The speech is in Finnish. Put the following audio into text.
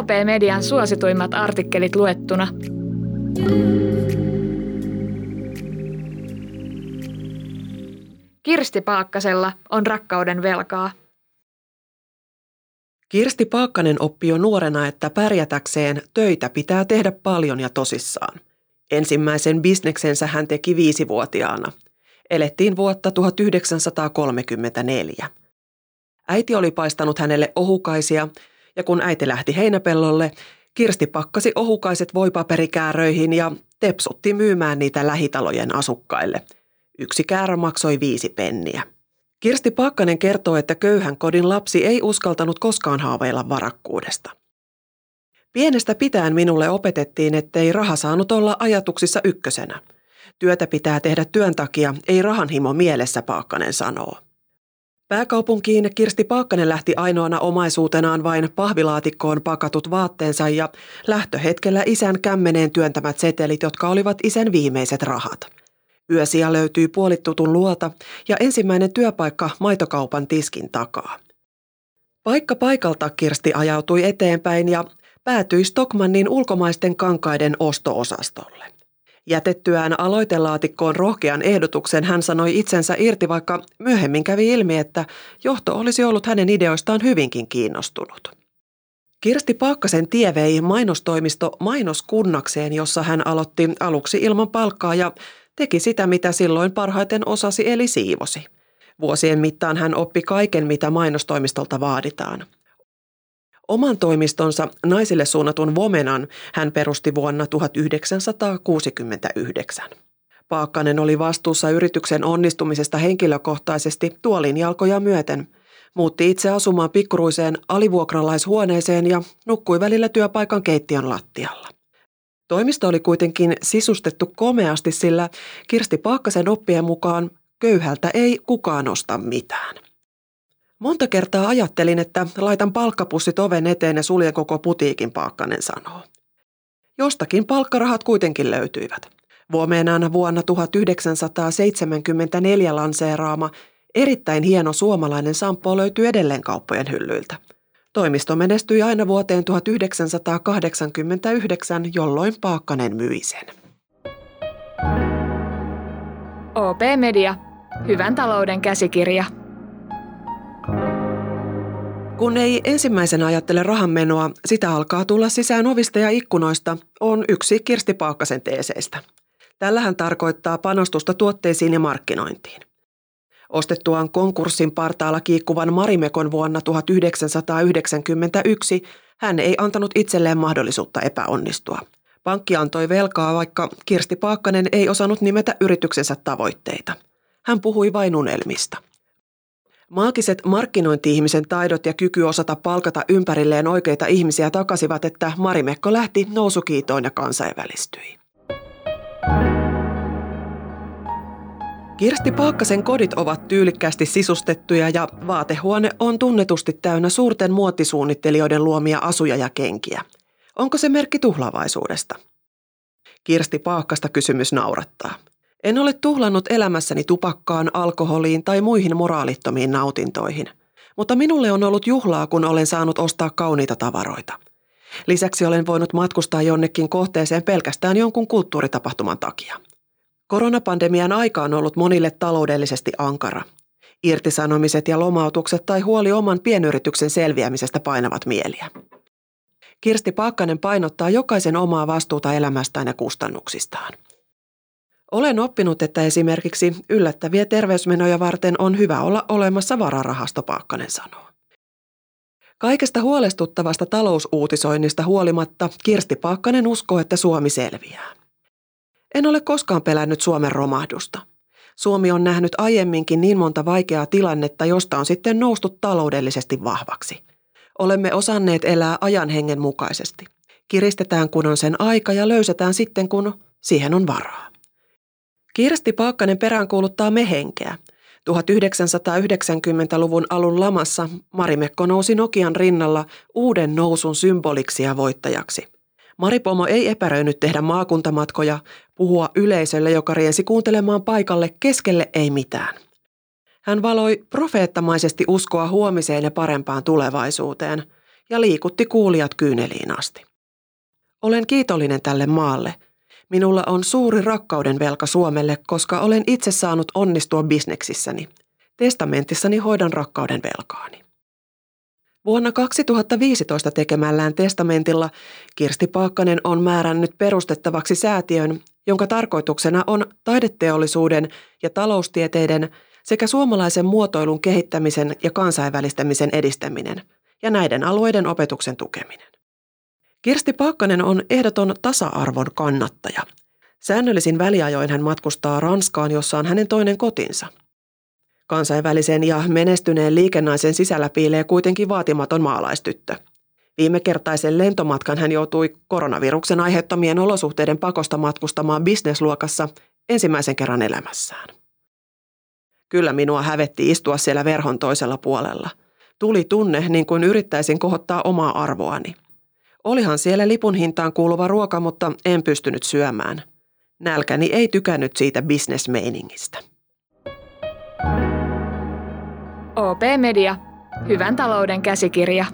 OP-median suosituimmat artikkelit luettuna. Kirsti Paakkasella on rakkauden velkaa. Kirsti Paakkanen oppi jo nuorena, että pärjätäkseen töitä pitää tehdä paljon ja tosissaan. Ensimmäisen bisneksensä hän teki viisivuotiaana. Elettiin vuotta 1934. Äiti oli paistanut hänelle ohukaisia ja kun äiti lähti heinäpellolle, Kirsti pakkasi ohukaiset voipaperikääröihin ja tepsutti myymään niitä lähitalojen asukkaille. Yksi käärä maksoi viisi penniä. Kirsti Pakkanen kertoo, että köyhän kodin lapsi ei uskaltanut koskaan haaveilla varakkuudesta. Pienestä pitäen minulle opetettiin, ettei raha saanut olla ajatuksissa ykkösenä. Työtä pitää tehdä työn takia, ei rahanhimo mielessä, Paakkanen sanoo. Pääkaupunkiin Kirsti Paakkanen lähti ainoana omaisuutenaan vain pahvilaatikkoon pakatut vaatteensa ja lähtöhetkellä isän kämmeneen työntämät setelit, jotka olivat isän viimeiset rahat. Yösiä löytyi puolittutun luota ja ensimmäinen työpaikka maitokaupan tiskin takaa. Paikka paikalta Kirsti ajautui eteenpäin ja päätyi Stockmannin ulkomaisten kankaiden ostoosastolle. Jätettyään aloitelaatikkoon rohkean ehdotuksen hän sanoi itsensä irti, vaikka myöhemmin kävi ilmi, että johto olisi ollut hänen ideoistaan hyvinkin kiinnostunut. Kirsti Paakkasen tie vei mainostoimisto mainoskunnakseen, jossa hän aloitti aluksi ilman palkkaa ja teki sitä, mitä silloin parhaiten osasi eli siivosi. Vuosien mittaan hän oppi kaiken, mitä mainostoimistolta vaaditaan – Oman toimistonsa naisille suunnatun Vomenan hän perusti vuonna 1969. Paakkanen oli vastuussa yrityksen onnistumisesta henkilökohtaisesti tuolin jalkoja myöten. Muutti itse asumaan pikkuruiseen alivuokralaishuoneeseen ja nukkui välillä työpaikan keittiön lattialla. Toimisto oli kuitenkin sisustettu komeasti, sillä Kirsti Paakkasen oppien mukaan köyhältä ei kukaan osta mitään. Monta kertaa ajattelin, että laitan palkkapussit oven eteen ja suljen koko putiikin, Paakkanen sanoo. Jostakin palkkarahat kuitenkin löytyivät. Vuomeenana vuonna 1974 lanseeraama erittäin hieno suomalainen sampo löytyy edelleen kauppojen hyllyiltä. Toimisto menestyi aina vuoteen 1989, jolloin Paakkanen myi sen. OP Media. Hyvän talouden käsikirja. Kun ei ensimmäisenä ajattele rahanmenoa, sitä alkaa tulla sisään ovista ja ikkunoista, on yksi Kirsti Paakkasen teeseistä. Tällähän tarkoittaa panostusta tuotteisiin ja markkinointiin. Ostettuaan konkurssin partaalla kiikkuvan Marimekon vuonna 1991, hän ei antanut itselleen mahdollisuutta epäonnistua. Pankki antoi velkaa, vaikka Kirsti Paakkanen ei osannut nimetä yrityksensä tavoitteita. Hän puhui vain unelmista – Maagiset markkinointi-ihmisen taidot ja kyky osata palkata ympärilleen oikeita ihmisiä takasivat, että Marimekko lähti nousukiitoon ja kansainvälistyi. Kirsti Paakkasen kodit ovat tyylikkäästi sisustettuja ja vaatehuone on tunnetusti täynnä suurten muottisuunnittelijoiden luomia asuja ja kenkiä. Onko se merkki tuhlavaisuudesta? Kirsti Paakkasta kysymys naurattaa. En ole tuhlannut elämässäni tupakkaan, alkoholiin tai muihin moraalittomiin nautintoihin. Mutta minulle on ollut juhlaa, kun olen saanut ostaa kauniita tavaroita. Lisäksi olen voinut matkustaa jonnekin kohteeseen pelkästään jonkun kulttuuritapahtuman takia. Koronapandemian aika on ollut monille taloudellisesti ankara. Irtisanomiset ja lomautukset tai huoli oman pienyrityksen selviämisestä painavat mieliä. Kirsti Paakkanen painottaa jokaisen omaa vastuuta elämästään ja kustannuksistaan. Olen oppinut, että esimerkiksi yllättäviä terveysmenoja varten on hyvä olla olemassa vararahasto, Paakkanen sanoo. Kaikesta huolestuttavasta talousuutisoinnista huolimatta Kirsti Paakkanen uskoo, että Suomi selviää. En ole koskaan pelännyt Suomen romahdusta. Suomi on nähnyt aiemminkin niin monta vaikeaa tilannetta, josta on sitten noustu taloudellisesti vahvaksi. Olemme osanneet elää ajan hengen mukaisesti. Kiristetään kun on sen aika ja löysetään sitten kun siihen on varaa. Kirsti Paakkanen peräänkuuluttaa mehenkeä. 1990-luvun alun lamassa Marimekko nousi Nokian rinnalla uuden nousun symboliksi ja voittajaksi. Maripomo ei epäröinyt tehdä maakuntamatkoja, puhua yleisölle, joka riensi kuuntelemaan paikalle keskelle ei mitään. Hän valoi profeettamaisesti uskoa huomiseen ja parempaan tulevaisuuteen. ja liikutti kuulijat kyyneliin asti. Olen kiitollinen tälle maalle. Minulla on suuri rakkauden velka Suomelle, koska olen itse saanut onnistua bisneksissäni. Testamentissani hoidan rakkauden velkaani. Vuonna 2015 tekemällään testamentilla Kirsti Paakkanen on määrännyt perustettavaksi säätiön, jonka tarkoituksena on taideteollisuuden ja taloustieteiden sekä suomalaisen muotoilun kehittämisen ja kansainvälistämisen edistäminen ja näiden alueiden opetuksen tukeminen. Kirsti Paakkanen on ehdoton tasa-arvon kannattaja. Säännöllisin väliajoin hän matkustaa Ranskaan, jossa on hänen toinen kotinsa – Kansainvälisen ja menestyneen liikennaisen sisällä piilee kuitenkin vaatimaton maalaistyttö. Viime kertaisen lentomatkan hän joutui koronaviruksen aiheuttamien olosuhteiden pakosta matkustamaan bisnesluokassa ensimmäisen kerran elämässään. Kyllä minua hävetti istua siellä verhon toisella puolella. Tuli tunne niin kuin yrittäisin kohottaa omaa arvoani. Olihan siellä lipun hintaan kuuluva ruoka, mutta en pystynyt syömään. Nälkäni ei tykännyt siitä bisnesmeiningistä. OP Media. Hyvän talouden käsikirja.